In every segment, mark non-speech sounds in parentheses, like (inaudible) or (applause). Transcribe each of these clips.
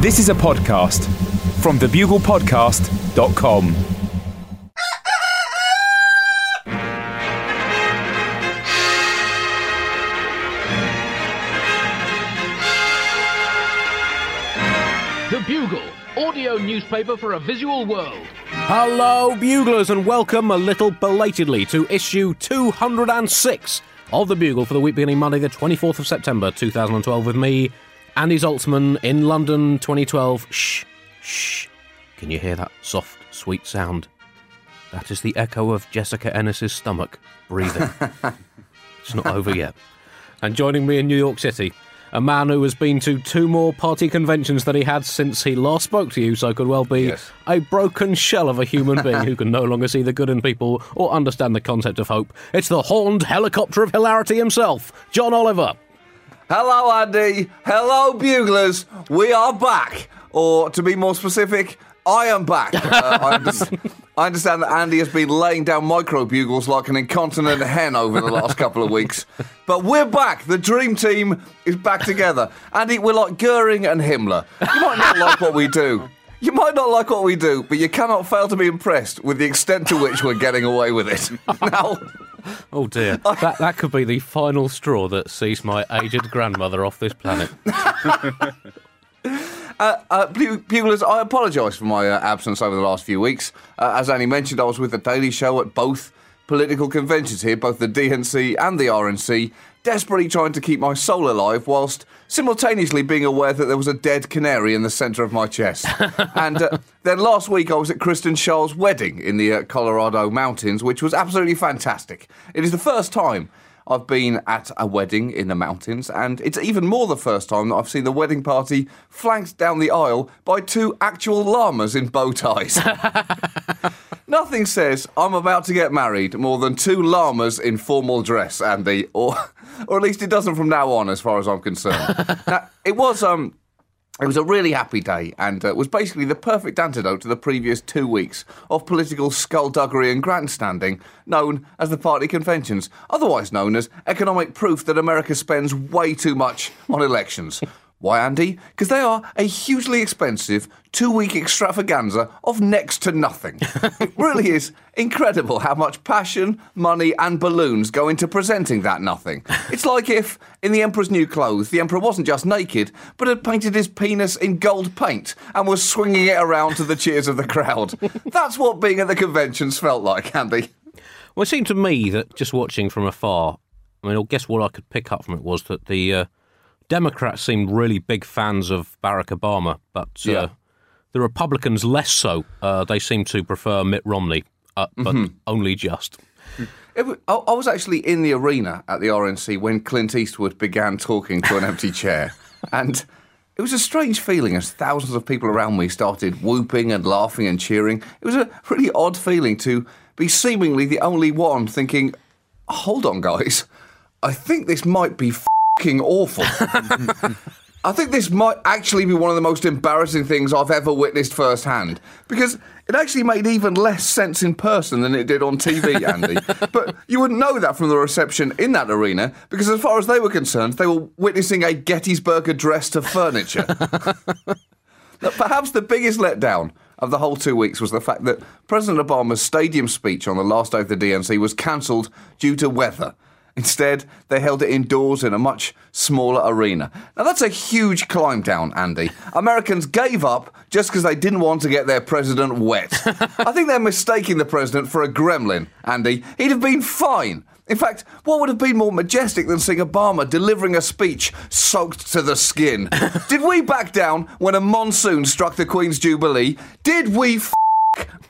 This is a podcast from thebuglepodcast.com. The Bugle, audio newspaper for a visual world. Hello, buglers, and welcome a little belatedly to issue 206 of The Bugle for the week beginning Monday, the 24th of September 2012, with me, Andy Zaltzman, in London 2012. Shh, shh. Can you hear that soft, sweet sound? That is the echo of Jessica Ennis's stomach breathing. (laughs) it's not over yet. And joining me in New York City, a man who has been to two more party conventions than he had since he last spoke to you, so could well be Yes. a broken shell of a human (laughs) being who can no longer see the good in people or understand the concept of hope. It's the horned helicopter of hilarity himself, John Oliver. Hello, Andy. Hello, buglers. We are back. Or, to be more specific, I am back. Uh, I, under- I understand that Andy has been laying down micro bugles like an incontinent hen over the last couple of weeks. But we're back. The dream team is back together. Andy, we're like Goering and Himmler. You might not like what we do. You might not like what we do, but you cannot fail to be impressed with the extent to which we're getting away with it. (laughs) Now, (laughs) Oh dear, that, that could be the final straw that sees my aged grandmother off this planet. (laughs) Uh, Bu- Buglers, I apologise for my uh, absence over the last few weeks. Uh, as Annie mentioned, I was with the Daily Show at both political conventions here, both the DNC and the RNC, desperately trying to keep my soul alive whilst simultaneously being aware that there was a dead canary in the centre of my chest. (laughs) and uh, then last week I was at Kristen Schaal's wedding in the uh, Colorado mountains, which was absolutely fantastic. It is the first time I've been at a wedding in the mountains, and it's even more the first time that I've seen the wedding party flanked down the aisle by two actual llamas in bow ties. (laughs) Nothing says I'm about to get married more than two llamas in formal dress, Andy, or (laughs) or at least it doesn't from now on, as far as I'm concerned. (laughs) now, it was um. It was a really happy day and uh, was basically the perfect antidote to the previous two weeks of political skullduggery and grandstanding known as the party conventions, otherwise known as economic proof that America spends way too much on elections. Why, Andy? Because they are a hugely expensive two week extravaganza of next to nothing. (laughs) it really is incredible how much passion, money, and balloons go into presenting that nothing. It's like if, in The Emperor's New Clothes, the Emperor wasn't just naked, but had painted his penis in gold paint and was swinging it around to the cheers of the crowd. (laughs) That's what being at the conventions felt like, Andy. Well, it seemed to me that just watching from afar, I mean, I guess what I could pick up from it was that the uh, Democrats seemed really big fans of Barack Obama, but uh, Yeah. the Republicans less so. Uh, they seem to prefer Mitt Romney, uh, but only just. I was actually in the arena at the RNC when Clint Eastwood began talking to an empty (laughs) chair. And it was a strange feeling as thousands of people around me started whooping and laughing and cheering. It was a really odd feeling to be seemingly the only one thinking, hold on, guys, I think this might be fing awful. (laughs) I think this might actually be one of the most embarrassing things I've ever witnessed firsthand because it actually made even less sense in person than it did on TV, (laughs) Andy. but you wouldn't know that from the reception in that arena because, as far as they were concerned, they were witnessing a Gettysburg address to furniture. (laughs) Perhaps the biggest letdown of the whole two weeks was the fact that President Obama's stadium speech on the last day of the DNC was cancelled due to weather. Instead, they held it indoors in a much smaller arena. Now, that's a huge climb down, Andy. Americans gave up just because they didn't want to get their president wet. (laughs) I think they're mistaking the president for a gremlin, Andy. He'd have been fine. In fact, what would have been more majestic than seeing Obama delivering a speech soaked to the skin? (laughs) Did we back down when a monsoon struck the Queen's Jubilee? Did we f-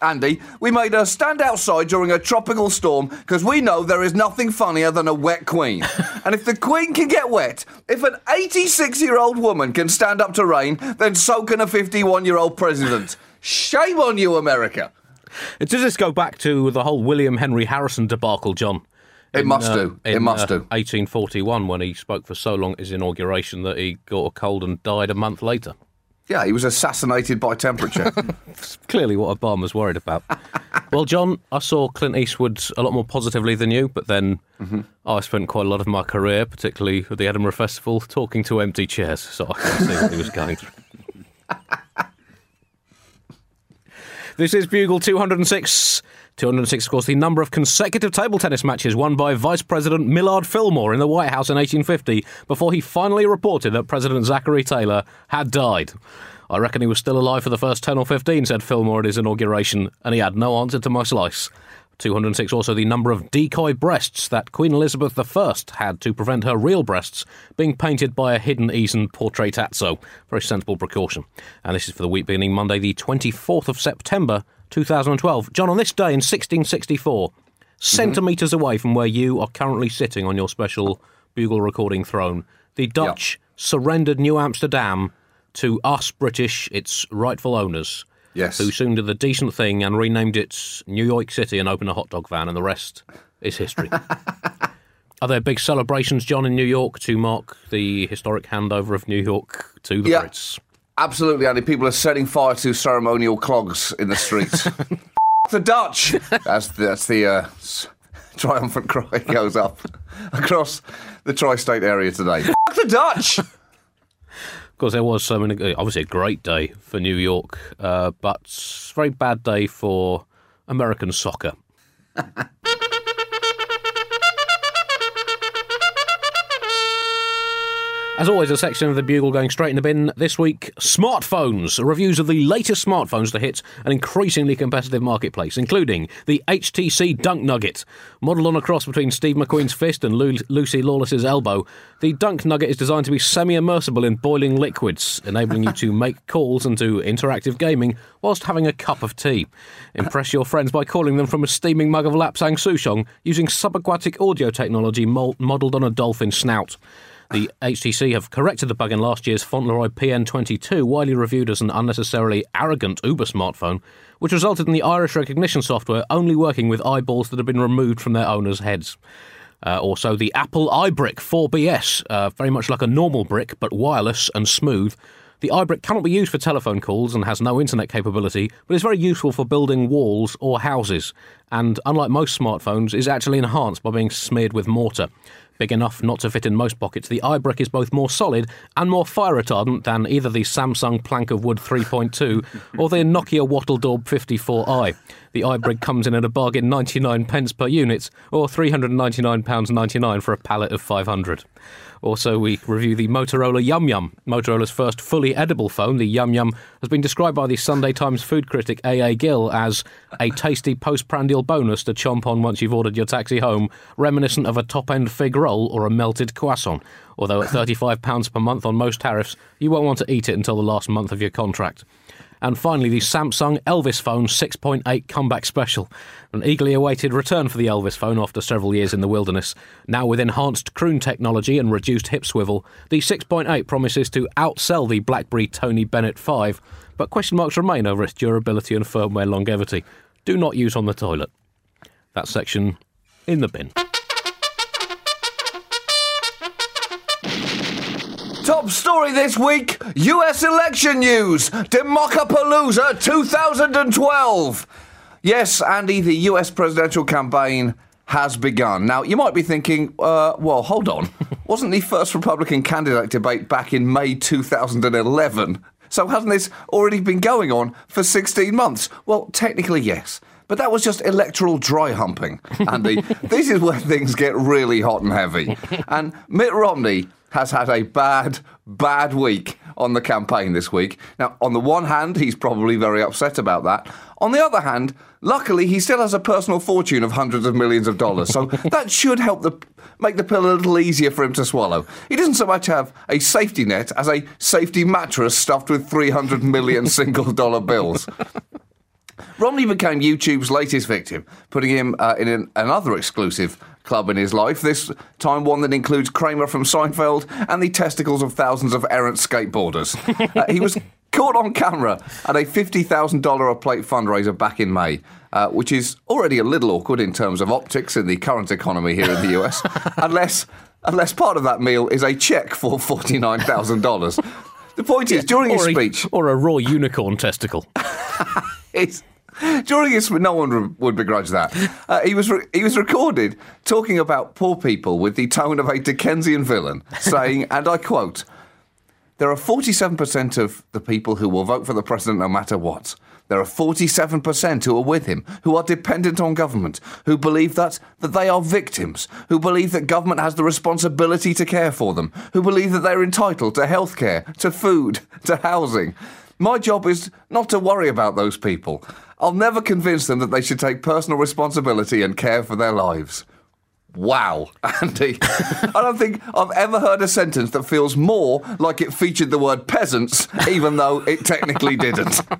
Andy? We made her stand outside during a tropical storm because we know there is nothing funnier than a wet Queen. (laughs) and if the Queen can get wet, if an 86 year old woman can stand up to rain, then so can a 51 year old president. Shame on you, America. Does this go back to the whole William Henry Harrison debacle, John? It must uh, do. It must uh, do. 1841, when he spoke for so long at his inauguration that he got a cold and died a month later. Yeah, he was assassinated by temperature. (laughs) Clearly, what Obama's worried about. (laughs) well, John, I saw Clint Eastwood a lot more positively than you, but then mm-hmm. I spent quite a lot of my career, particularly at the Edinburgh Festival, talking to empty chairs, so I can see what he was going through. (laughs) this is Bugle 206. 206, of course, the number of consecutive table tennis matches won by Vice President Millard Fillmore in the White House in 1850 before he finally reported that President Zachary Taylor had died. I reckon he was still alive for the first 10 or 15, said Fillmore at his inauguration, and he had no answer to my slice. 206 also the number of decoy breasts that Queen Elizabeth I had to prevent her real breasts being painted by a hidden Eason portraitazzo. Very sensible precaution. And this is for the week beginning Monday, the 24th of September 2012. John, on this day in 1664, mm-hmm. centimetres away from where you are currently sitting on your special bugle recording throne, the Dutch surrendered New Amsterdam to us British, its rightful owners. Yes. Who soon did the decent thing and renamed it New York City and opened a hot dog van, and the rest is history. (laughs) Are there big celebrations, John, in New York to mark the historic handover of New York to the Yeah. Brits? Absolutely, Andy. People are setting fire to ceremonial clogs in the streets. (laughs) the Dutch! That's the, that's the uh, triumphant cry (laughs) goes up across the tri state area today. (laughs) the Dutch! Of course, there was um, an- obviously a great day for New York, uh, but very bad day for American soccer. As always, a section of the Bugle going straight in the bin. This week, smartphones. Reviews of the latest smartphones to hit an increasingly competitive marketplace, including the HTC Dunk Nugget. Modelled on a cross between Steve McQueen's fist and Lu- Lucy Lawless's elbow, the Dunk Nugget is designed to be semi immersible in boiling liquids, enabling you to make calls and do interactive gaming whilst having a cup of tea. Impress your friends by calling them from a steaming mug of Lapsang Souchong using subaquatic audio technology modelled on a dolphin snout. The HTC have corrected the bug in last year's Fauntleroy PN22, widely reviewed as an unnecessarily arrogant Uber smartphone, which resulted in the iris recognition software only working with eyeballs that had been removed from their owners' heads. Uh, also, the Apple iBrick 4BS, uh, very much like a normal brick, but wireless and smooth. The iBrick cannot be used for telephone calls and has no internet capability, but is very useful for building walls or houses. And unlike most smartphones, is actually enhanced by being smeared with mortar. Big enough not to fit in most pockets, the iBrick is both more solid and more fire retardant than either the Samsung Plank of Wood 3.2 or the Nokia Wattle Daub 54i. The iBrick comes in at a bargain 99 pence per unit or £399.99 for a pallet of 500. Also, we review the Motorola Yum Yum. Motorola's first fully edible phone, the Yum Yum, has been described by the Sunday Times food critic A.A. Gill as a tasty postprandial bonus to chomp on once you've ordered your taxi home, reminiscent of a top end fig roll or a melted croissant. Although at £35 per month on most tariffs, you won't want to eat it until the last month of your contract. And finally, the Samsung Elvis Phone 6.8 comeback special. An eagerly awaited return for the Elvis phone after several years in the wilderness. Now with enhanced croon technology and reduced hip swivel, the 6.8 promises to outsell the BlackBerry Tony Bennett 5, but question marks remain over its durability and firmware longevity. Do not use on the toilet. That section in the bin. Top story this week US election news Democrapalooza 2012. Yes, Andy, the US presidential campaign has begun. Now, you might be thinking, uh, well, hold on. (laughs) Wasn't the first Republican candidate debate back in May 2011? So hasn't this already been going on for 16 months? Well, technically, yes. But that was just electoral dry humping, Andy. (laughs) this is where things get really hot and heavy. And Mitt Romney has had a bad, bad week on the campaign this week. Now, on the one hand, he's probably very upset about that. On the other hand, luckily, he still has a personal fortune of hundreds of millions of dollars. So (laughs) that should help the, make the pill a little easier for him to swallow. He doesn't so much have a safety net as a safety mattress stuffed with 300 million (laughs) single dollar bills. Romney became YouTube's latest victim, putting him uh, in an, another exclusive club in his life, this time one that includes Kramer from Seinfeld and the testicles of thousands of errant skateboarders. (laughs) Uh, he was caught on camera at a $50,000 a plate fundraiser back in May, uh, which is already a little awkward in terms of optics in the current economy here in the US, (laughs) unless, unless part of that meal is a check for $49,000. (laughs) The point is, during his a, speech, or a raw unicorn testicle. it's, during his no one would begrudge that. Uh, he was re- he was recorded talking about poor people with the tone of a Dickensian villain, saying, and I quote. There are 47% of the people who will vote for the president no matter what. There are 47% who are with him, who are dependent on government, who believe that, that they are victims, who believe that government has the responsibility to care for them, who believe that they're entitled to healthcare, to food, to housing. My job is not to worry about those people. I'll never convince them that they should take personal responsibility and care for their lives. Wow, (laughs) Andy. I don't think I've ever heard a sentence that feels more like it featured the word peasants, even though it technically didn't. (laughs)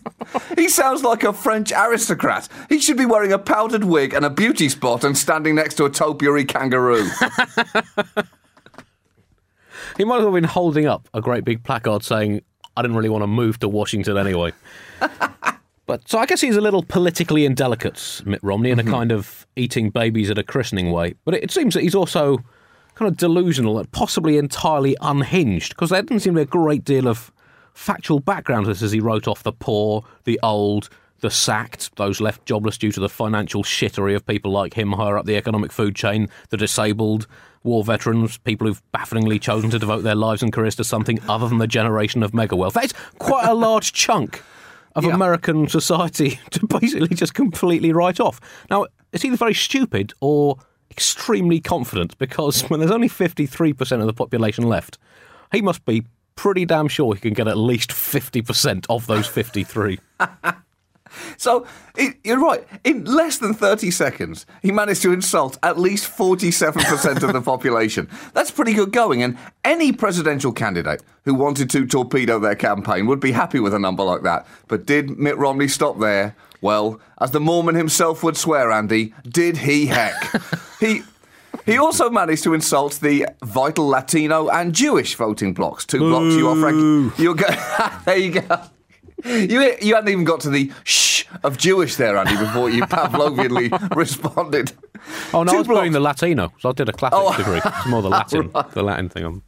He sounds like a French aristocrat. He should be wearing a powdered wig and a beauty spot and standing next to a topiary kangaroo. (laughs) He might have been holding up a great big placard saying, I didn't really want to move to Washington anyway. But so I guess he's a little politically indelicate, Mitt Romney, in a mm-hmm. kind of eating babies at a christening way. But it, it seems that he's also kind of delusional and possibly entirely unhinged because there doesn't seem to be a great deal of factual background to this as he wrote off the poor, the old, the sacked, those left jobless due to the financial shittery of people like him higher up the economic food chain, the disabled, war veterans, people who've bafflingly chosen to devote their lives and careers to something other than the generation of mega wealth. That is quite a large chunk of Yeah. American society (laughs) to basically just completely write off. Now, it's either very stupid or extremely confident because (laughs) when there's only 53% of the population left, he must be pretty damn sure he can get at least 50% of those 53. (laughs) (laughs) So it, you're right. In less than 30 seconds, he managed to insult at least 47% of the population. That's pretty good going. And any presidential candidate who wanted to torpedo their campaign would be happy with a number like that. But did Mitt Romney stop there? Well, as the Mormon himself would swear, Andy, did he heck? (laughs) he. He also managed to insult the vital Latino and Jewish voting blocks. Two blocks you are frank. You're go- (laughs) there you go. You, you hadn't even got to the shh of Jewish there, Andy, before you Pavlovianly (laughs) responded. Oh, no, Two I was blocks. doing the Latino. So I did a classics Oh. degree. It's more the (laughs) Latin, the Latin thing. I'm,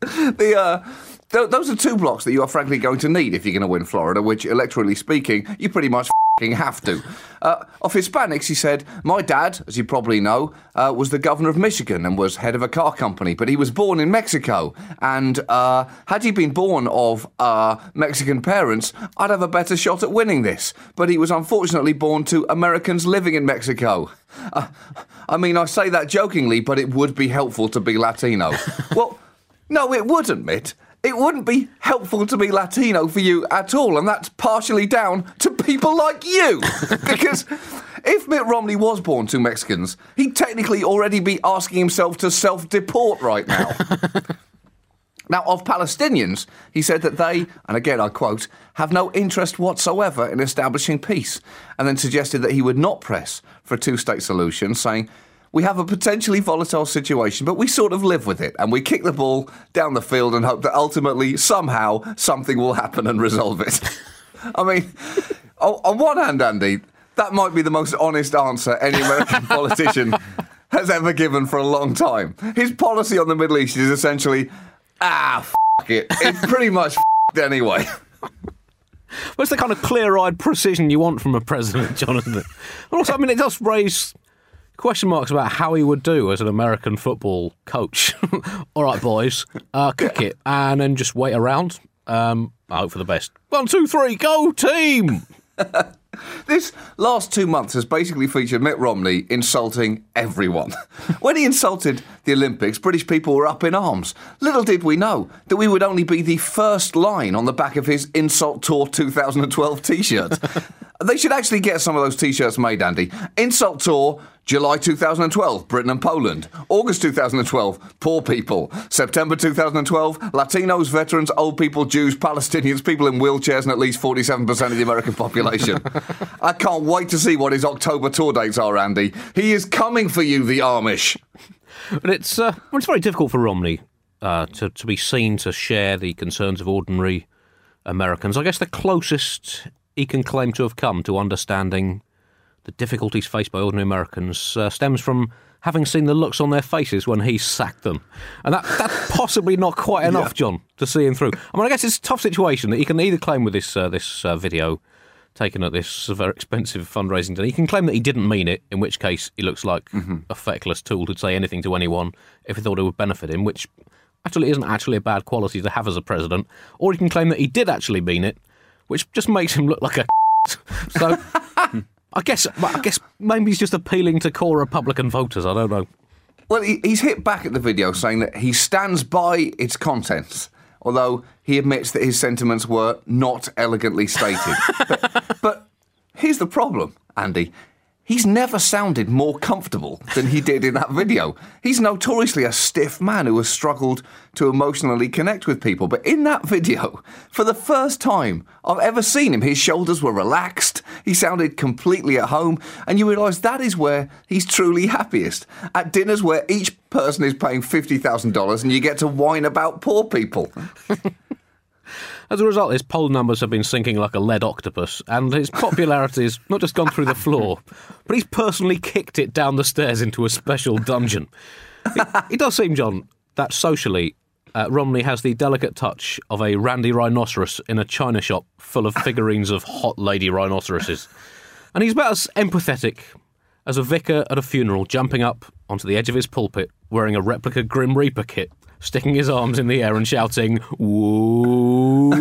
The, uh, th- those are two blocks that you are frankly going to need if you're going to win Florida, which, electorally speaking, you pretty much have to. Uh, of Hispanics, he said, My dad, as you probably know, uh, was the governor of Michigan and was head of a car company, but he was born in Mexico. And uh, had he been born of uh, Mexican parents, I'd have a better shot at winning this. But he was unfortunately born to Americans living in Mexico. Uh, I mean, I say that jokingly, but it would be helpful to be Latino. (laughs) well, no, it wouldn't, Mitt. It wouldn't be helpful to be Latino for you at all, and that's partially down to people like you. (laughs) because if Mitt Romney was born to Mexicans, he'd technically already be asking himself to self deport right now. (laughs) Now, of Palestinians, he said that they, and again I quote, have no interest whatsoever in establishing peace, and then suggested that he would not press for a two state solution, saying, We have a potentially volatile situation, but we sort of live with it, and we kick the ball down the field and hope that ultimately, somehow, something will happen and resolve it. (laughs) I mean, on on one hand, Andy, that might be the most honest answer any American (laughs) politician has ever given for a long time. His policy on the Middle East is essentially, ah, f- it. It's pretty much (laughs) f- anyway. What's the kind of clear-eyed precision you want from a president, Jonathan? also, I mean, it does raise question marks about how he would do as an American football coach. (laughs) All right, boys, uh, kick it and then just wait around. Um, I hope for the best. One, two, three, go team! (laughs) This last two months has basically featured Mitt Romney insulting everyone. (laughs) when he insulted the Olympics, British people were up in arms. Little did we know that we would only be the first line on the back of his Insult Tour 2012 t shirt. they should actually get some of those t shirts made, Andy. Insult Tour. July 2012, Britain and Poland. August 2012, poor people. September 2012, Latinos, veterans, old people, Jews, Palestinians, people in wheelchairs, and at least 47% of the American (laughs) population. I can't wait to see what his October tour dates are, Andy. He is coming for you, the Amish. But it's uh, it's very difficult for Romney uh, to to be seen to share the concerns of ordinary Americans. I guess the closest he can claim to have come to understanding the difficulties faced by ordinary Americans uh, stems from having seen the looks on their faces when he sacked them, and that that's (laughs) possibly not quite enough, John, to see him through. I mean, I guess it's a tough situation that he can either claim with this uh, this uh, video taken at this very expensive fundraising dinner. He can claim that he didn't mean it, in which case he looks like a feckless tool who'd say anything to anyone if he thought it would benefit him, which actually isn't actually a bad quality to have as a president, or he can claim that he did actually mean it, which just makes him look like a. (laughs) so, (laughs) I guess I guess maybe he's just appealing to core Republican voters. I don't know. Well, he, he's hit back at the video saying that he stands by its contents, although he admits that his sentiments were not elegantly stated. (laughs) but, but here's the problem, Andy. He's never sounded more comfortable than he did in that video. He's notoriously a stiff man who has struggled to emotionally connect with people. But in that video, for the first time I've ever seen him, his shoulders were relaxed. He sounded completely at home. And you realise that is where he's truly happiest. At dinners where each person is paying $50,000 and you get to whine about poor people. (laughs) As a result, his poll numbers have been sinking like a lead octopus, and his popularity has not just gone through the floor, but he's personally kicked it down the stairs into a special dungeon. It, it does seem, John, that socially, uh, Romney has the delicate touch of a randy rhinoceros in a china shop full of figurines of hot lady rhinoceroses. And he's about as empathetic as a vicar at a funeral jumping up onto the edge of his pulpit wearing a replica Grim Reaper kit sticking his arms in the air and shouting, Whoa,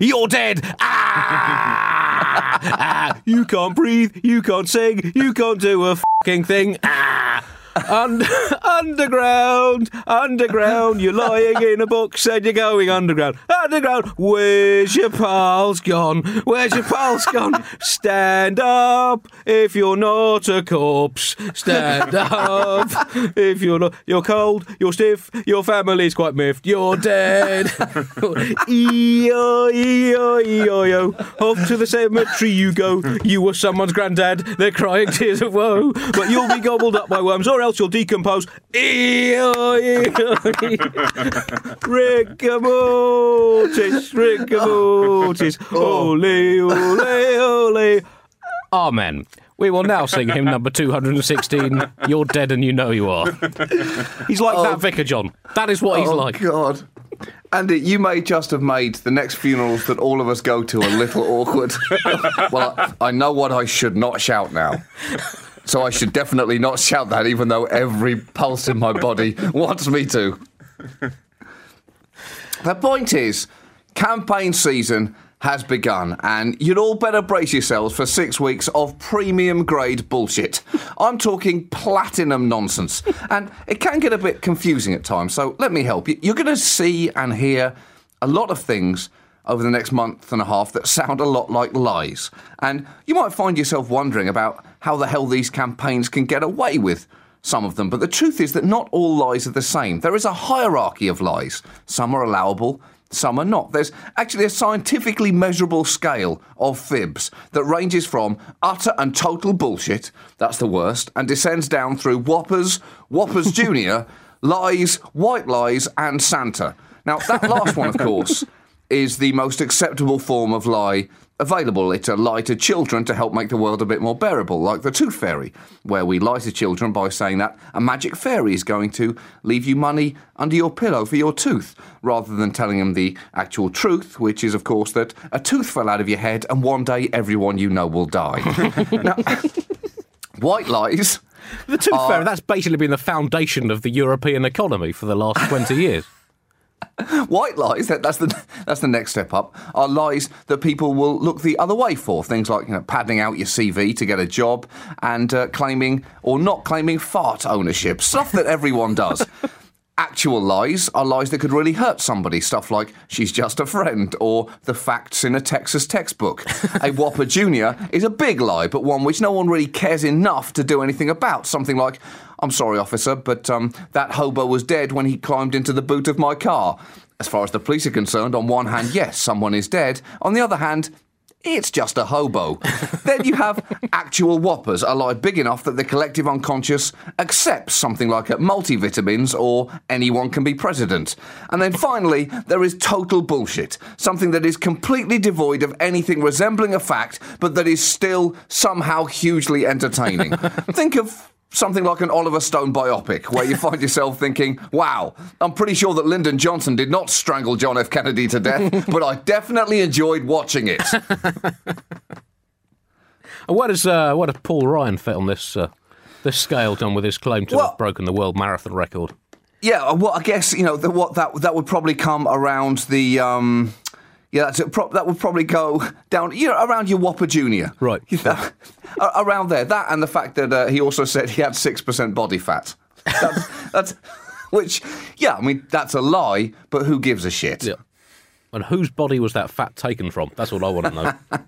you're dead! Ah! ah! You can't breathe, you can't sing, you can't do a fucking thing. Ah! Und- underground, underground, you're lying in a box and you're going underground. Underground, where's your pals gone? Where's your pals gone? Stand up if you're not a corpse. Stand up if you're not. You're cold, you're stiff, your family's quite miffed, you're dead. E-O, E-O, E-O, Off to the cemetery you go. You were someone's granddad, they're crying tears of woe. But you'll be gobbled up by worms or else you'll decompose. E-O, E-O, Mortis, rigor mortis. Ole, ole, ole. Amen. We will now sing hymn number 216, You're Dead and You Know You Are. He's like that oh. vicar, John. That is what he's oh, like. God. Andy, you may just have made the next funerals that all of us go to a little (laughs) awkward. well, I know what I should not shout now. So I should definitely not shout that, even though every pulse in my body wants me to. The point is, campaign season has begun, and you'd all better brace yourselves for six weeks of premium grade bullshit. I'm talking platinum nonsense, (laughs) and it can get a bit confusing at times, so let me help you. You're going to see and hear a lot of things over the next month and a half that sound a lot like lies. And you might find yourself wondering about how the hell these campaigns can get away with some of them. But the truth is that not all lies are the same. There is a hierarchy of lies. Some are allowable, some are not. There's actually a scientifically measurable scale of fibs that ranges from utter and total bullshit, that's the worst, and descends down through Whoppers, Whoppers (laughs) Junior, lies, white lies, and Santa. Now, that last one, of course, (laughs) is the most acceptable form of lie available. It's a lie to children to help make the world a bit more bearable, like the Tooth Fairy, where we lie to children by saying that a magic fairy is going to leave you money under your pillow for your tooth, rather than telling them the actual truth, which is, of course, that a tooth fell out of your head and one day everyone you know will die. (laughs) now, white lies. The Tooth Fairy, that's basically been the foundation of the European economy for the last 20 years. (laughs) White lies, that, that's, the, that's the next step up, are lies that people will look the other way for. Things like you know, padding out your CV to get a job and uh, claiming or not claiming fart ownership. Stuff that everyone does. (laughs) Actual lies are lies that could really hurt somebody. Stuff like she's just a friend or the facts in a Texas textbook. (laughs) a Whopper Jr. is a big lie, but one which no one really cares enough to do anything about. Something like, I'm sorry, officer, but um, that hobo was dead when he climbed into the boot of my car. As far as the police are concerned, on one hand, yes, someone is dead. On the other hand, it's just a hobo. (laughs) then you have actual whoppers, a lie big enough that the collective unconscious accepts something like a multivitamins or anyone can be president. And then finally, there is total bullshit, something that is completely devoid of anything resembling a fact, but that is still somehow hugely entertaining. (laughs) Think of something like an Oliver Stone biopic, where you find yourself thinking, wow, I'm pretty sure that Lyndon Johnson did not strangle John F. Kennedy to death, (laughs) but I definitely enjoyed watching it. (laughs) What does, uh, what does Paul Ryan fit on this, uh, this scale, done with his claim to Well- have broken the world marathon record? Yeah, well, I guess you know the, what that that would probably come around the. Um, yeah, that's it, pro- that would probably go down, you know, around your Whopper Junior, Right. You know, (laughs) around there. That and the fact that uh, he also said he had six percent body fat. That's, (laughs) that's which, yeah, I mean that's a lie, but who gives a shit? Yeah. And whose body was that fat taken from? That's what I want to know. (laughs)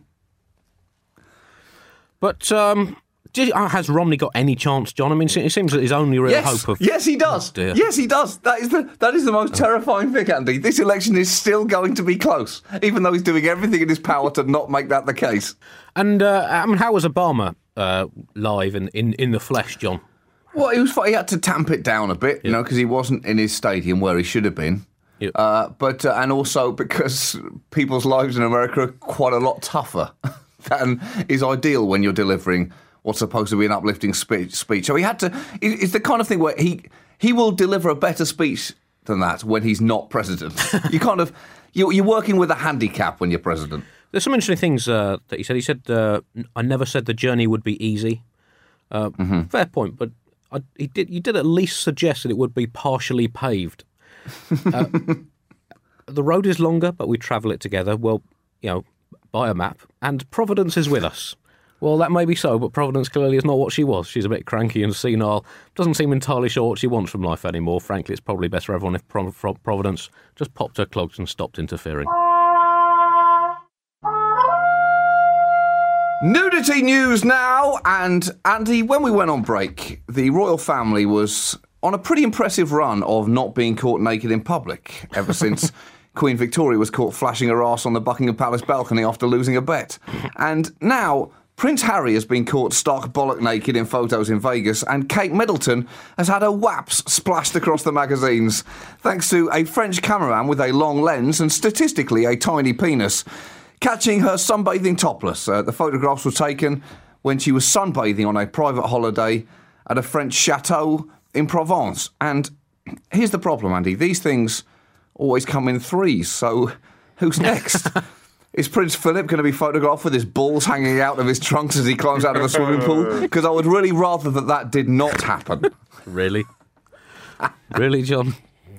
but um, has Romney got any chance, John? I mean, it seems that his only real Yes, hope of yes, he does. Oh, yes, he does. That is the that is the most terrifying thing, Andy. This election is still going to be close, even though he's doing everything in his power to not make that the case. And uh, I mean, how was Obama uh, live in, in, in the flesh, John? Well, he was. He had to tamp it down a bit, you know, because he wasn't in his stadium where he should have been. Yeah. Uh, but uh, and also because people's lives in America are quite a lot tougher (laughs) than is ideal when you're delivering what's supposed to be an uplifting speech. speech. So he had to. It's the kind of thing where he he will deliver a better speech than that when he's not president. (laughs) you kind of you, you're working with a handicap when you're president. There's some interesting things uh, that he said. He said, uh, "I never said the journey would be easy." Uh, Fair point, but I, he did. You did at least suggest that it would be partially paved. (laughs) Uh, the road is longer, but we travel it together. Well, you know, by a map, and Providence is with us. Well, that may be so, but Providence clearly is not what she was. She's a bit cranky and senile. Doesn't seem entirely sure what she wants from life anymore. Frankly, it's probably best for everyone if Pro- Pro- Providence just popped her clogs and stopped interfering. Nudity news now, and Andy. When we went on break, the royal family was on a pretty impressive run of not being caught naked in public ever since (laughs) Queen Victoria was caught flashing her ass on the Buckingham Palace balcony after losing a bet, and now. Prince Harry has been caught stark bollock naked in photos in Vegas, and Kate Middleton has had her waps splashed across the magazines, thanks to a French cameraman with a long lens and statistically a tiny penis catching her sunbathing topless. Uh, the photographs were taken when she was sunbathing on a private holiday at a French chateau in Provence. And here's the problem, Andy. These things always come in threes, so who's next? (laughs) Is Prince Philip going to be photographed with his balls hanging out of his trunks as he climbs out of a swimming pool? (laughs) Because I would really rather that that did not happen. (laughs) Really? really, John?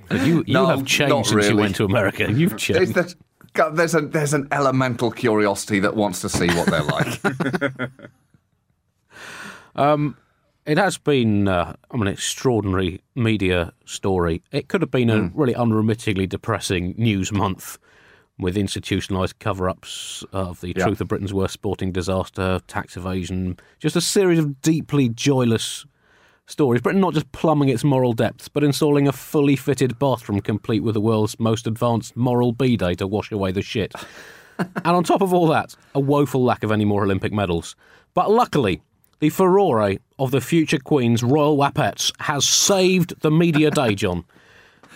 You, you No, have changed not since you really. went to America. You've There's, changed. there's, God, there's, a, there's an elemental curiosity that wants to see what they're like. (laughs) It has been, uh, I mean, an extraordinary media story. It could have been a really unremittingly depressing news month with institutionalised cover ups of the Yeah. truth of Britain's worst sporting disaster, tax evasion, just a series of deeply joyless stories. Britain not just plumbing its moral depths, but installing a fully fitted bathroom complete with the world's most advanced moral bidet to wash away the shit. (laughs) and on top of all that, a woeful lack of any more Olympic medals. But luckily, the furore of the future Queen's royal wapettes has saved the media day, John.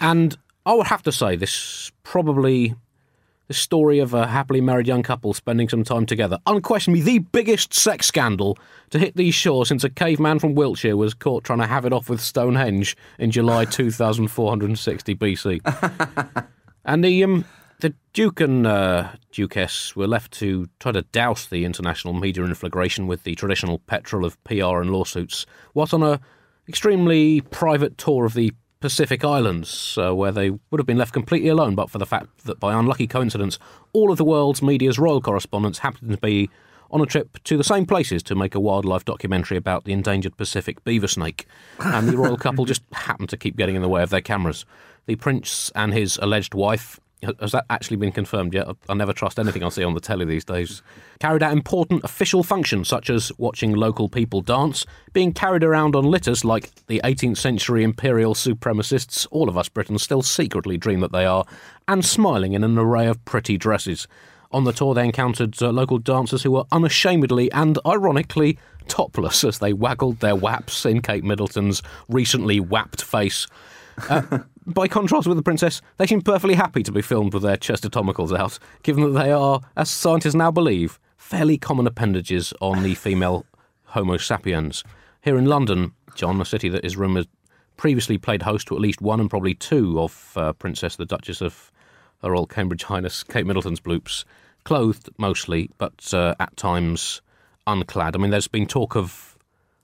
And I would have to say, this probably the story of a happily married young couple spending some time together. Unquestionably, the biggest sex scandal to hit these shores since a caveman from Wiltshire was caught trying to have it off with Stonehenge in July (laughs) 2460 BC. (laughs) and the um, the Duke and uh, Duchess were left to try to douse the international media inflagration with the traditional petrol of PR and lawsuits, whilst on a extremely private tour of the Pacific Islands, uh, where they would have been left completely alone, but for the fact that by unlucky coincidence, all of the world's media's royal correspondents happened to be on a trip to the same places to make a wildlife documentary about the endangered Pacific beaver snake. And the royal couple just (laughs) happened to keep getting in the way of their cameras. The prince and his alleged wife has that actually been confirmed yet? I- never trust anything I see on the telly these days. Carried out important official functions such as watching local people dance, being carried around on litters like the 18th century imperial supremacists all of us Britons still secretly dream that they are, and smiling in an array of pretty dresses. On the tour, they encountered uh, local dancers who were unashamedly and ironically topless as they waggled their waps in Kate Middleton's recently wapped face. Uh, by contrast with the princess, they seem perfectly happy to be filmed with their chest atomicals out, given that they are, as scientists now believe, fairly common appendages on the female Homo sapiens. Here in London, John, a city that is rumoured previously played host to at least one and probably two of uh, Princess the Duchess of Her Royal Cambridge Highness Kate Middleton's bloops, clothed mostly, but uh, at times unclad. I mean, there's been talk of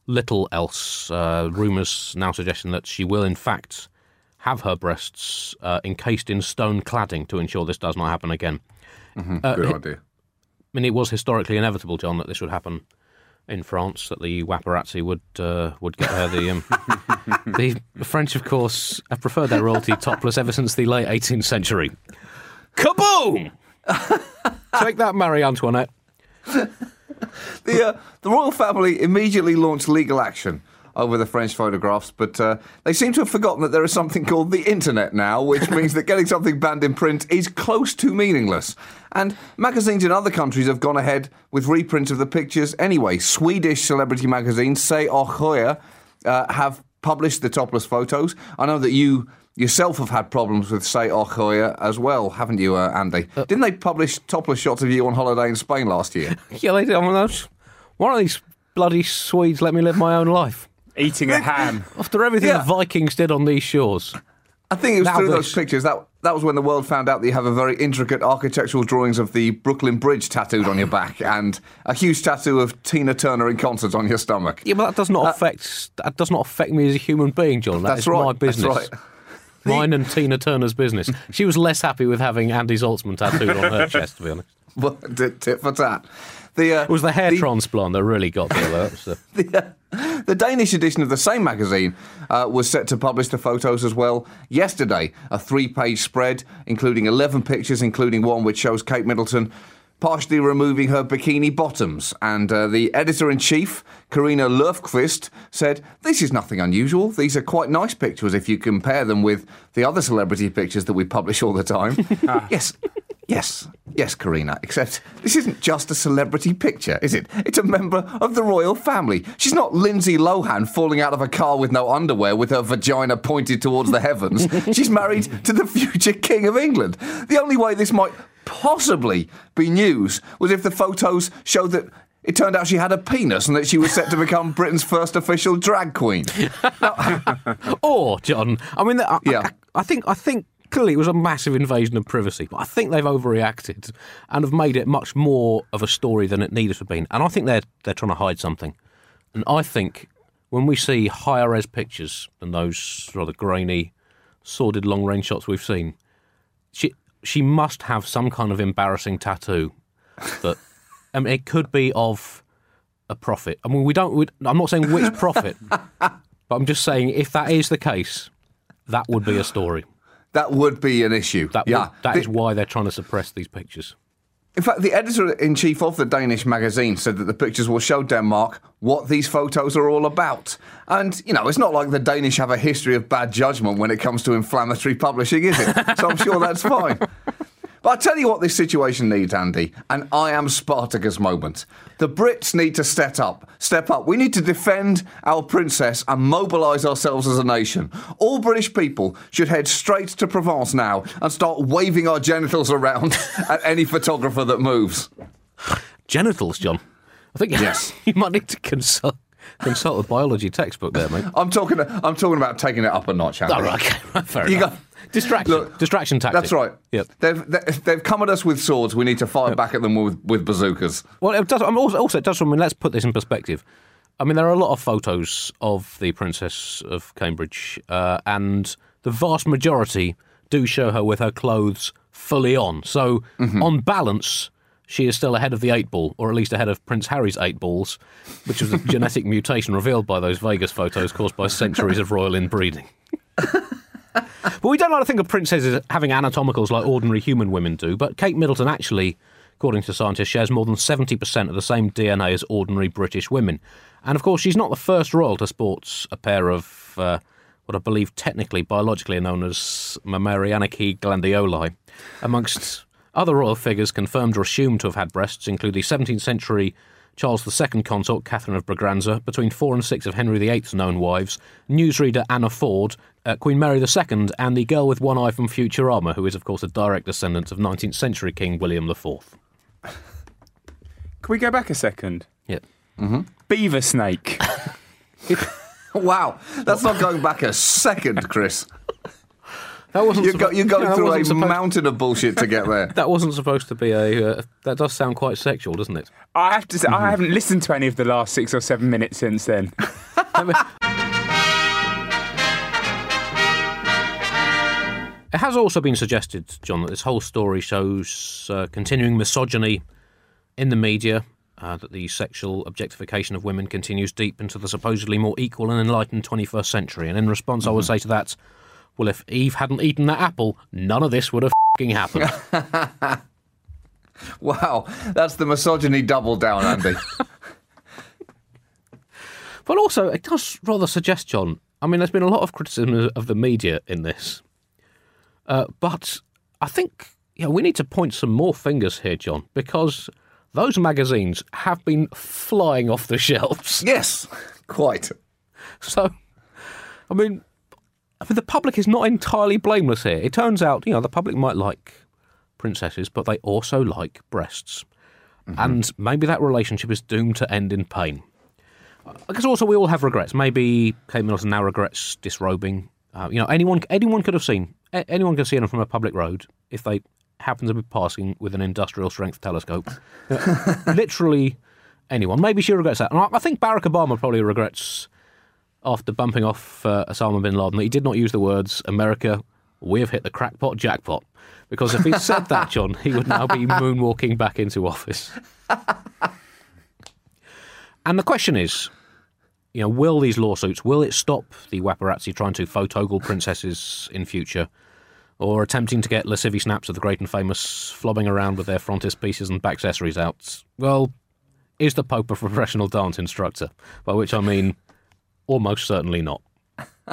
little else. Uh, rumours now suggesting that she will, in fact, have her breasts uh, encased in stone cladding to ensure this does not happen again. Uh, Good idea. I mean, it was historically inevitable, John, that this would happen in France. That the Waparazzi would uh, would get her the um, (laughs) the French, of course, have preferred their royalty topless ever since the late 18th century. Kaboom! (laughs) Take that, Marie Antoinette. (laughs) The, uh, the royal family immediately launched legal action over the French photographs, but uh, they seem to have forgotten that there is something called the internet now, which (laughs) means that getting something banned in print is close to meaningless. And magazines in other countries have gone ahead with reprints of the pictures anyway. Swedish celebrity magazines, say Ochoya uh, have published the topless photos. I know that you yourself have had problems with Say Ahoya as well, haven't you, uh, Andy? Didn't they publish topless shots of you on holiday in Spain last year? (laughs) Yeah, they did. I mean, those, one of these bloody Swedes let me live my own life. Eating a ham. (laughs) After everything Yeah. the Vikings did on these shores. I think it was Now through this. those pictures that that was when the world found out that you have a very intricate architectural drawings of the Brooklyn Bridge tattooed on your (laughs) back and a huge tattoo of Tina Turner in concert on your stomach. Yeah, but that does not uh, affect that does not affect me as a human being, John. That That's is right. my That's business. right. Mine and Tina Turner's business. She was less happy with having Andy Zaltzman tattooed on her chest, to be honest. (laughs) Well, tit, tit for tat. The, uh, It was the hair the, transplant that really got me. though. That was, uh, the, uh, the Danish edition of the same magazine uh, was set to publish the photos as well yesterday. A three page spread, including 11 pictures, including one which shows Kate Middleton partially removing her bikini bottoms. And uh, the editor in chief, Karina Löfqvist, said, This is nothing unusual. These are quite nice pictures if you compare them with the other celebrity pictures that we publish all the time. (laughs) yes. Yes, yes, Karina, except this isn't just a celebrity picture, is it? It's a member of the royal family. She's not Lindsay Lohan falling out of a car with no underwear with her vagina pointed towards the heavens. (laughs) She's married to the future King of England. The only way this might possibly be news was if the photos showed that it turned out she had a penis and that she was set to become (laughs) Britain's first official drag queen. (laughs) or John, I mean, I, Yeah. I, I think I think clearly it was a massive invasion of privacy, but I think they've overreacted and have made it much more of a story than it needed to have been. And I think they're they're trying to hide something. And I think when we see higher res pictures than those rather grainy, sordid long range shots we've seen, she she must have some kind of embarrassing tattoo that I mean it could be of a prophet. I mean we don't. We, I'm not saying which prophet, (laughs) but I'm just saying if that is the case, that would be a story. That would be an issue. That yeah. would, that The- is why they're trying to suppress these pictures. In fact, the editor in chief of the Danish magazine said that the pictures will show Denmark what these photos are all about. And, you know, it's not like the Danish have a history of bad judgment when it comes to inflammatory publishing, is it? So I'm sure that's fine. (laughs) But I tell you what this situation needs, Andy, an I am Spartacus moment. The Brits need to step up. Step up. We need to defend our princess and mobilise ourselves as a nation. All British people should head straight to Provence now and start waving our genitals around (laughs) at any photographer that moves. Genitals, John. I think Yes. (laughs) you might need to consult consult a biology textbook there, mate. I'm talking. I'm talking about taking it up a notch, Andy. Oh, right, okay, right, fair You enough. got- distraction, Look, distraction tactic. That's right. Yep. They've, they've come at us with swords. We need to fire back at them with, with bazookas. Well, it does. I mean, also, also, it does. I mean, let's put this in perspective. I mean, there are a lot of photos of the Princess of Cambridge, uh, and the vast majority do show her with her clothes fully on. So, on balance, she is still ahead of the eight ball, or at least ahead of Prince Harry's eight balls, which was a (laughs) genetic mutation revealed by those Vegas photos caused by centuries of royal inbreeding. (laughs) But we don't like to think of princesses having anatomicals like ordinary human women do. But Kate Middleton actually, according to scientists, shares more than 70% of the same DNA as ordinary British women. And of course, she's not the first royal to sport a pair of uh, what I believe technically, biologically, known as Mammarianici glandioli. Amongst other royal figures confirmed or assumed to have had breasts include the 17th century Charles II consort, Catherine of Braganza, between four and six of Henry VIII's known wives, newsreader Anna Ford, uh, Queen Mary II, and the girl with one eye from Futurama, who is, of course, a direct descendant of 19th century King William IV. Can we go back a second? Yep. Beaver snake. (laughs) Wow, that's not going back a second, Chris. That wasn't You go, suppo- go no, that through a supposed- mountain of bullshit to get there. (laughs) That wasn't supposed to be a. Uh, that does sound quite sexual, doesn't it? I have to say, I haven't listened to any of the last six or seven minutes since then. (laughs) It has also been suggested, John, that this whole story shows uh, continuing misogyny in the media, uh, that the sexual objectification of women continues deep into the supposedly more equal and enlightened 21st century. And in response, I would say to that, well, if Eve hadn't eaten that apple, none of this would have fing happened. (laughs) Wow, that's the misogyny double down, Andy. (laughs) but also, it does rather suggest, John. I mean, there's been a lot of criticism of the media in this, uh, but I think yeah, we need to point some more fingers here, John, because those magazines have been flying off the shelves. yes, quite. (laughs) So, I mean, I mean, the public is not entirely blameless here. It turns out, you know, the public might like princesses, but they also like breasts. And maybe that relationship is doomed to end in pain. I guess also we all have regrets. Maybe Kate Middleton now regrets disrobing. Uh, you know, anyone anyone could have seen anyone could have seen them from a public road if they happen to be passing with an industrial strength telescope. (laughs) Literally anyone. Maybe she regrets that. And I, I think Barack Obama probably regrets after bumping off uh, Osama bin Laden that he did not use the words "America, we have hit the crackpot jackpot." Because if he said that, (laughs) John, he would now be moonwalking back into office. and the question is, you know, will these lawsuits will it stop the Waparazzi trying to photogle princesses in future, or attempting to get lascivious snaps of the great and famous flobbing around with their frontispieces and back accessories out? Well, is the Pope a professional dance instructor? By which I mean, almost certainly not. (laughs)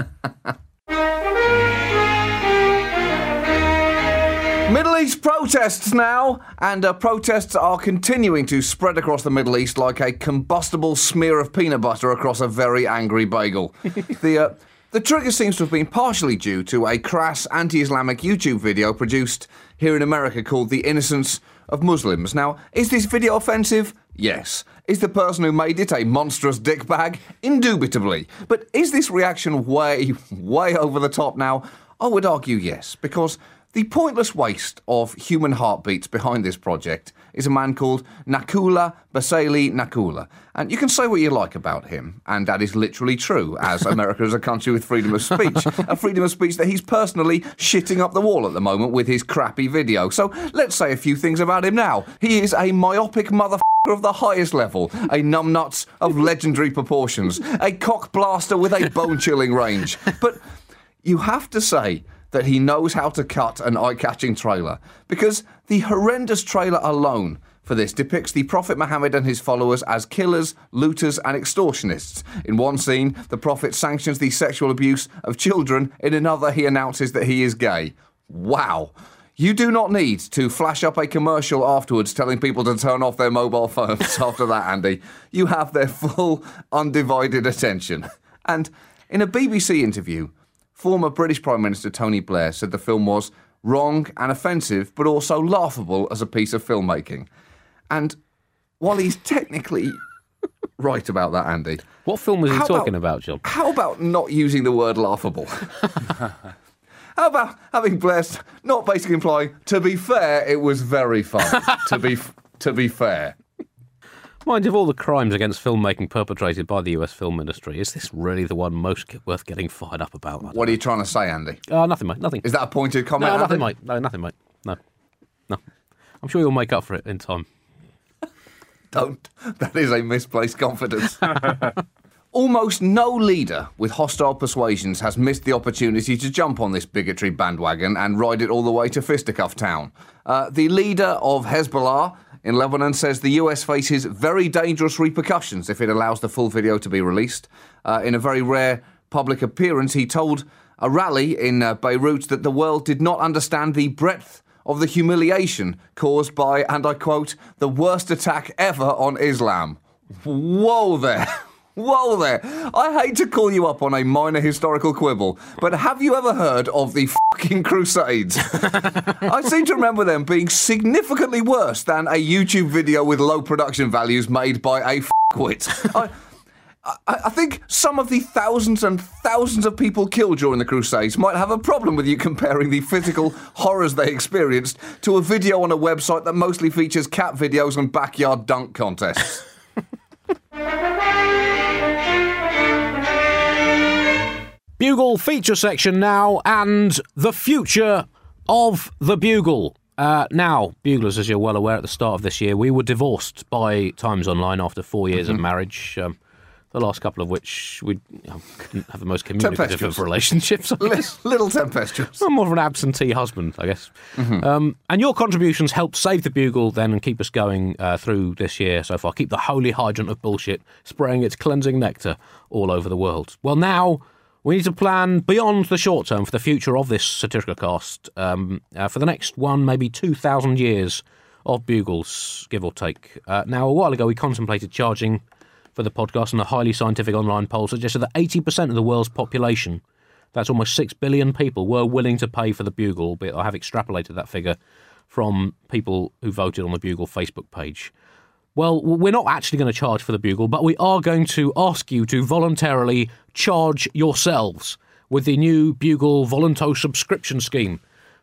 Middle East protests now, and uh, protests are continuing to spread across the Middle East like a combustible smear of peanut butter across a very angry bagel. (laughs) the uh, the trigger seems to have been partially due to a crass anti-Islamic YouTube video produced here in America called "The Innocence of Muslims." Now, is this video offensive? Yes. Is the person who made it a monstrous dickbag? Indubitably. But is this reaction way, (laughs) way over the top now? I would argue yes, because the pointless waste of human heartbeats behind this project is a man called Nakoula Basseley Nakoula. And you can say what you like about him, and that is literally true, as America is a country with freedom of speech. a freedom of speech that he's personally shitting up the wall at the moment with his crappy video. So let's say a few things about him now. He is a myopic mother of the highest level, a numbnuts of legendary proportions, a cock blaster with a bone chilling range. But you have to say that he knows how to cut an eye catching trailer because the horrendous trailer alone for this depicts the Prophet Muhammad and his followers as killers, looters, and extortionists. In one scene, the Prophet sanctions the sexual abuse of children, in another, he announces that he is gay. Wow. You do not need to flash up a commercial afterwards telling people to turn off their mobile phones (laughs) after that, Andy. You have their full, undivided attention. And in a BBC interview, former British Prime Minister Tony Blair said the film was wrong and offensive, but also laughable as a piece of filmmaking. And while he's technically (laughs) right about that, Andy, What film was he talking about- about, John? how about not using the word laughable? (laughs) How about having blessed, not basically implying, to be fair, it was very fun. (laughs) to be to be fair. Mind of all the crimes against filmmaking perpetrated by the US film industry, is this really the one most worth getting fired up about? What are you trying to say, Andy? know. Uh, nothing, mate. Nothing. Is that a pointed comment? no, nothing, Andy? mate. No, nothing, mate. No, no. I'm sure you'll make up for it in time. (laughs) Don't. That is a misplaced confidence. (laughs) Almost no leader with hostile persuasions has missed the opportunity to jump on this bigotry bandwagon and ride it all the way to fisticuff town. Uh, the leader of Hezbollah in Lebanon says the US faces very dangerous repercussions if it allows the full video to be released. Uh, in a very rare public appearance, he told a rally in uh, Beirut that the world did not understand the breadth of the humiliation caused by, and I quote, the worst attack ever on Islam. Whoa there. (laughs) Whoa there. I hate to call you up on a minor historical quibble, but have you ever heard of the fucking Crusades? (laughs) I seem to remember them being significantly worse than a YouTube video with low production values made by a fuckwit. I, I, I think some of the thousands and thousands of people killed during the Crusades might have a problem with you comparing the physical horrors they experienced to a video on a website that mostly features cat videos and backyard dunk contests. (laughs) Bugle feature section now, and the future of the Bugle. Uh, now, Buglers, as you're well aware, at the start of this year, we were divorced by Times Online after four years of marriage. Um, the last couple of which we didn't have the most communicative of relationships. Little tempestuous. I'm more of an absentee husband, I guess. Um, and your contributions help save the Bugle then and keep us going uh, through this year so far. Keep the holy hydrant of bullshit spraying its cleansing nectar all over the world. Well, now we need to plan beyond the short term for the future of this satirical cast um, uh, for the next one, maybe 2,000 years of Bugles, give or take. Uh, now, a while ago, we contemplated charging for the podcast, and a highly scientific online poll suggested that 80% of the world's population that's almost 6 billion people were willing to pay for the Bugle, albeit I have extrapolated that figure from people who voted on the Bugle Facebook page. Well, we're not actually going to charge for the Bugle, but we are going to ask you to voluntarily charge yourselves with the new Bugle Volunto subscription scheme.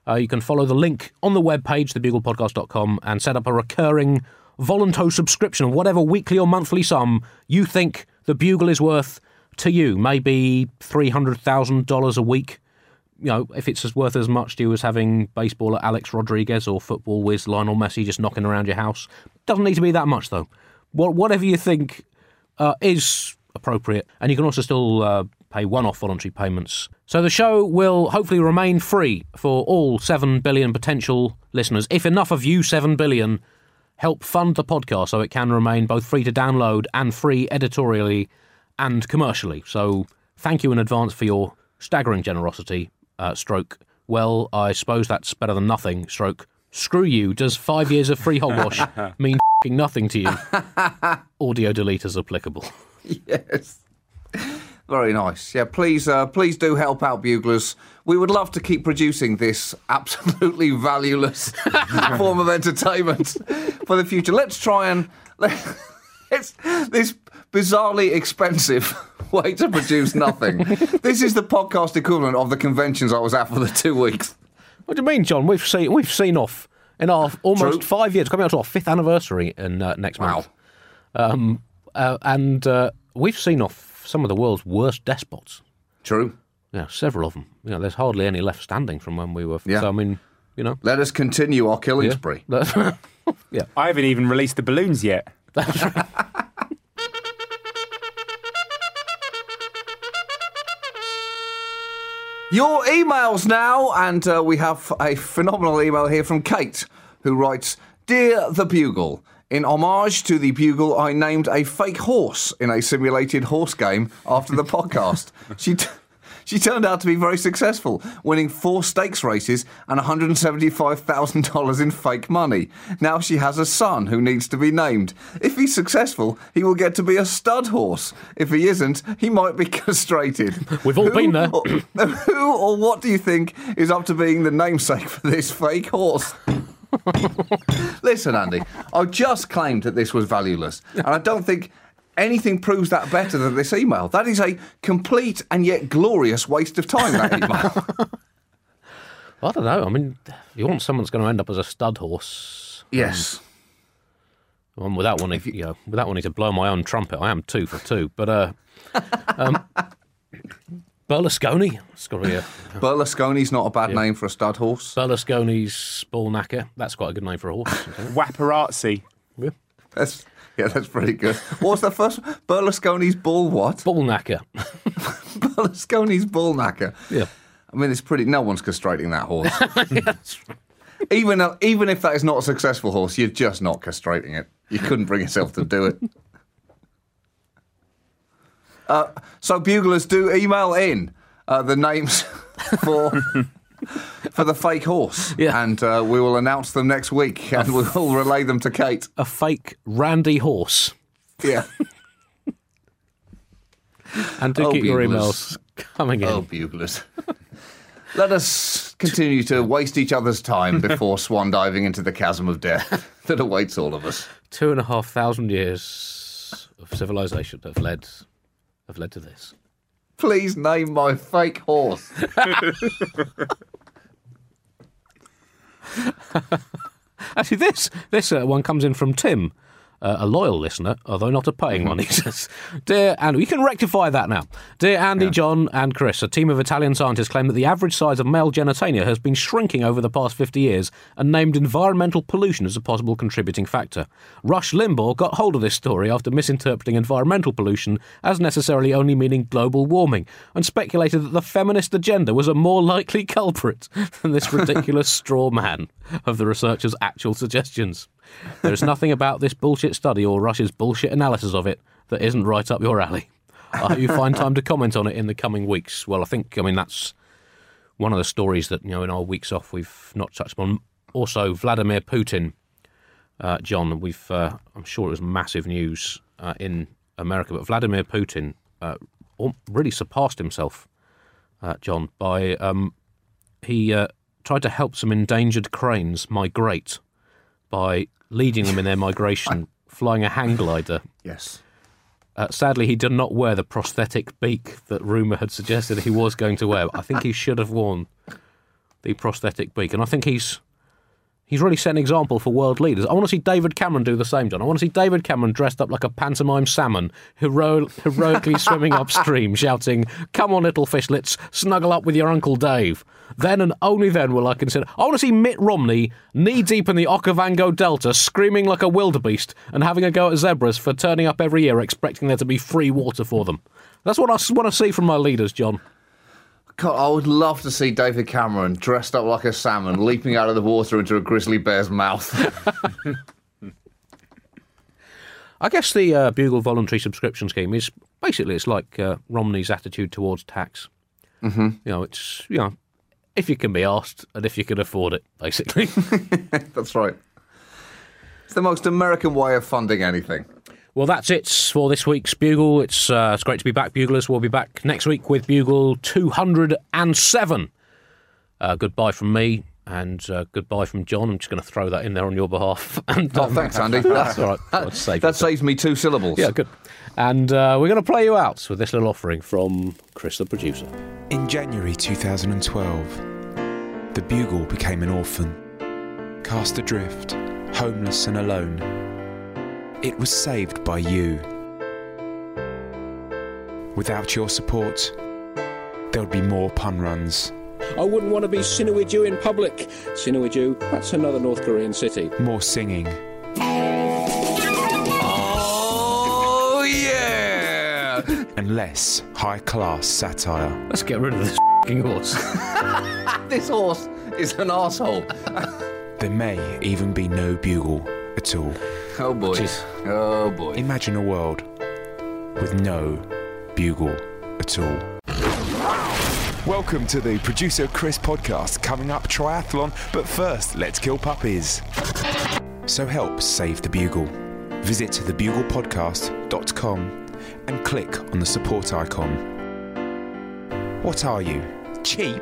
Uh, you can follow the link on the webpage, thebuglepodcast.com, and set up a recurring Volunto subscription whatever weekly or monthly sum you think the Bugle is worth to you. Maybe $300,000 a week. You know, if it's as worth as much to you as having baseball at Alex Rodriguez or football with Lionel Messi just knocking around your house. Doesn't need to be that much, though. Wha- Whatever you think uh, is appropriate. And you can also still uh, pay one off voluntary payments. So the show will hopefully remain free for all 7 billion potential listeners. If enough of you, 7 billion, help fund the podcast so it can remain both free to download and free editorially and commercially. So thank you in advance for your staggering generosity, uh, stroke. Well, I suppose that's better than nothing, stroke. Screw you. Does five years of free hogwash (laughs) mean fing nothing to you? (laughs) Audio delete is applicable. yes. Very nice. Yeah, please, uh, please do help out Buglers. We would love to keep producing this absolutely valueless (laughs) form of entertainment for the future. Let's try and it's this bizarrely expensive way to produce nothing. this is the podcast equivalent of the conventions I was at for the two weeks. What do you mean, John? We've seen we've seen off in our almost True. five years, coming up to our fifth anniversary in uh, next Wow. month, um, uh, and uh, we've seen off some of the world's worst despots. True. Yeah, several of them. You know, there's hardly any left standing from when we were. Yeah. So I mean, you know, Let us continue our killing yeah. spree. (laughs) yeah. I haven't even released the balloons yet. (laughs) Your emails now, and uh, we have a phenomenal email here from Kate, who writes Dear the Bugle, in homage to the Bugle, I named a fake horse in a simulated horse game after the (laughs) podcast. She. T- she turned out to be very successful, winning four stakes races and $175,000 in fake money. Now she has a son who needs to be named. If he's successful, he will get to be a stud horse. If he isn't, he might be (laughs) castrated. We've all Who been there. or- (coughs) who or what do you think is up to being the namesake for this fake horse? (laughs) Listen, Andy, I just claimed that this was valueless, and I don't think anything proves that better than this email. That is a complete and yet glorious waste of time, that email. (laughs) I don't know. I mean, you want someone that's going to end up as a stud horse. yes. Um, without wanting, you know, without wanting to blow my own trumpet, I am two for two. But uh, (laughs) um, Berlusconi, it's got to be a Berlusconi's not a bad name for a stud horse. Berlusconi's ball knacker. That's quite a good name for a horse. Waparazzi. That's, (laughs) yeah, that's pretty good. What was the first? one? Berlusconi's bull what? ball knacker. (laughs) Berlusconi's bull knacker. Yeah. I mean, it's pretty. No one's castrating that horse. (laughs) even even if that is not a successful horse, you're just not castrating it. You couldn't bring yourself to do it. Uh, so buglers do email in uh, the names for for the fake horse, (laughs) Yeah. and uh, we will announce them next week, and (laughs) we will relay them to Kate. A fake randy horse. Yeah. (laughs) And do Oh, keep your emails coming in. Oh, buglers. Let us continue to waste each other's time before swan diving into the chasm of death that awaits all of us. Two and a half thousand years of civilization have led have led to this. Please name my fake horse. (laughs) Actually, this this uh, one comes in from Tim, uh, a loyal listener, although not a paying one. (laughs) He says, "Dear Andy, we can rectify that now. Dear Andy, John, and Chris, a team of Italian scientists claim that the average size of male genitalia has been shrinking over the past 50 years, and named environmental pollution as a possible contributing factor. Rush Limbaugh got hold of this story after misinterpreting environmental pollution as necessarily only meaning global warming, and speculated that the feminist agenda was a more likely culprit (laughs) than this ridiculous straw man of the researcher's actual suggestions." There is nothing about this bullshit study or Rush's bullshit analysis of it that isn't right up your alley. I hope you find time to comment on it in the coming weeks. Well, I think, I mean, that's one of the stories that, you know, in our weeks off we've not touched upon. Also, Vladimir Putin, uh, John, we've, uh, I'm sure it was massive news uh, in America, but Vladimir Putin uh, really surpassed himself, uh, John, by um, he uh, tried to help some endangered cranes migrate by leading them in their migration, (laughs) flying a hang glider. Yes. Uh, sadly, he did not wear the prosthetic beak that rumour had suggested he was going to wear. I think he should have worn the prosthetic beak, and I think he's he's really set an example for world leaders. I want to see David Cameron do the same, John. I want to see David Cameron dressed up like a pantomime salmon, hero- heroically swimming (laughs) upstream, shouting, "Come on, little fishlets, snuggle up with your Uncle Dave." Then and only then will I consider. I want to see Mitt Romney knee deep in the Okavango Delta, screaming like a wildebeest, and having a go at zebras for turning up every year, expecting there to be free water for them. That's what I want to see from my leaders, John. God, I would love to see David Cameron dressed up like a salmon, leaping out of the water into a grizzly bear's mouth. (laughs) I guess the uh, Bugle voluntary subscription scheme is basically it's like uh, Romney's attitude towards tax. Mm-hmm. You know, it's you know, if you can be asked and if you can afford it, basically. (laughs) That's right. It's the most American way of funding anything. Well, that's it for this week's Bugle. It's uh, it's great to be back, Buglers. We'll be back next week with Bugle two hundred and seven. Uh, goodbye from me. And uh, goodbye from John. I'm just going to throw that in there on your behalf. (laughs) and, Oh, um, thanks, Andy. (laughs) That's all right. I'll save That saves me two syllables. Yeah, good. And uh, we're going to play you out with this little offering from Chris, the producer. In January 2012, the Bugle became an orphan, cast adrift, homeless and alone. It was saved by you. Without your support, there would be more pun runs, I wouldn't want to be Sinuiju in public. Sinuiju, that's another North Korean city. more singing, Oh, yeah! and less high class satire. Let's get rid of this fing horse. (laughs) this horse is an asshole. There may even be no Bugle at all. Oh, boy. Jeez. Oh, boy. Imagine a world with no Bugle at all. Welcome to the Producer Chris podcast, coming up triathlon, but first, let's kill puppies. So help save the Bugle. Visit thebuglepodcast.com and click on the support icon. What are you? Cheap?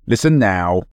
Listen now.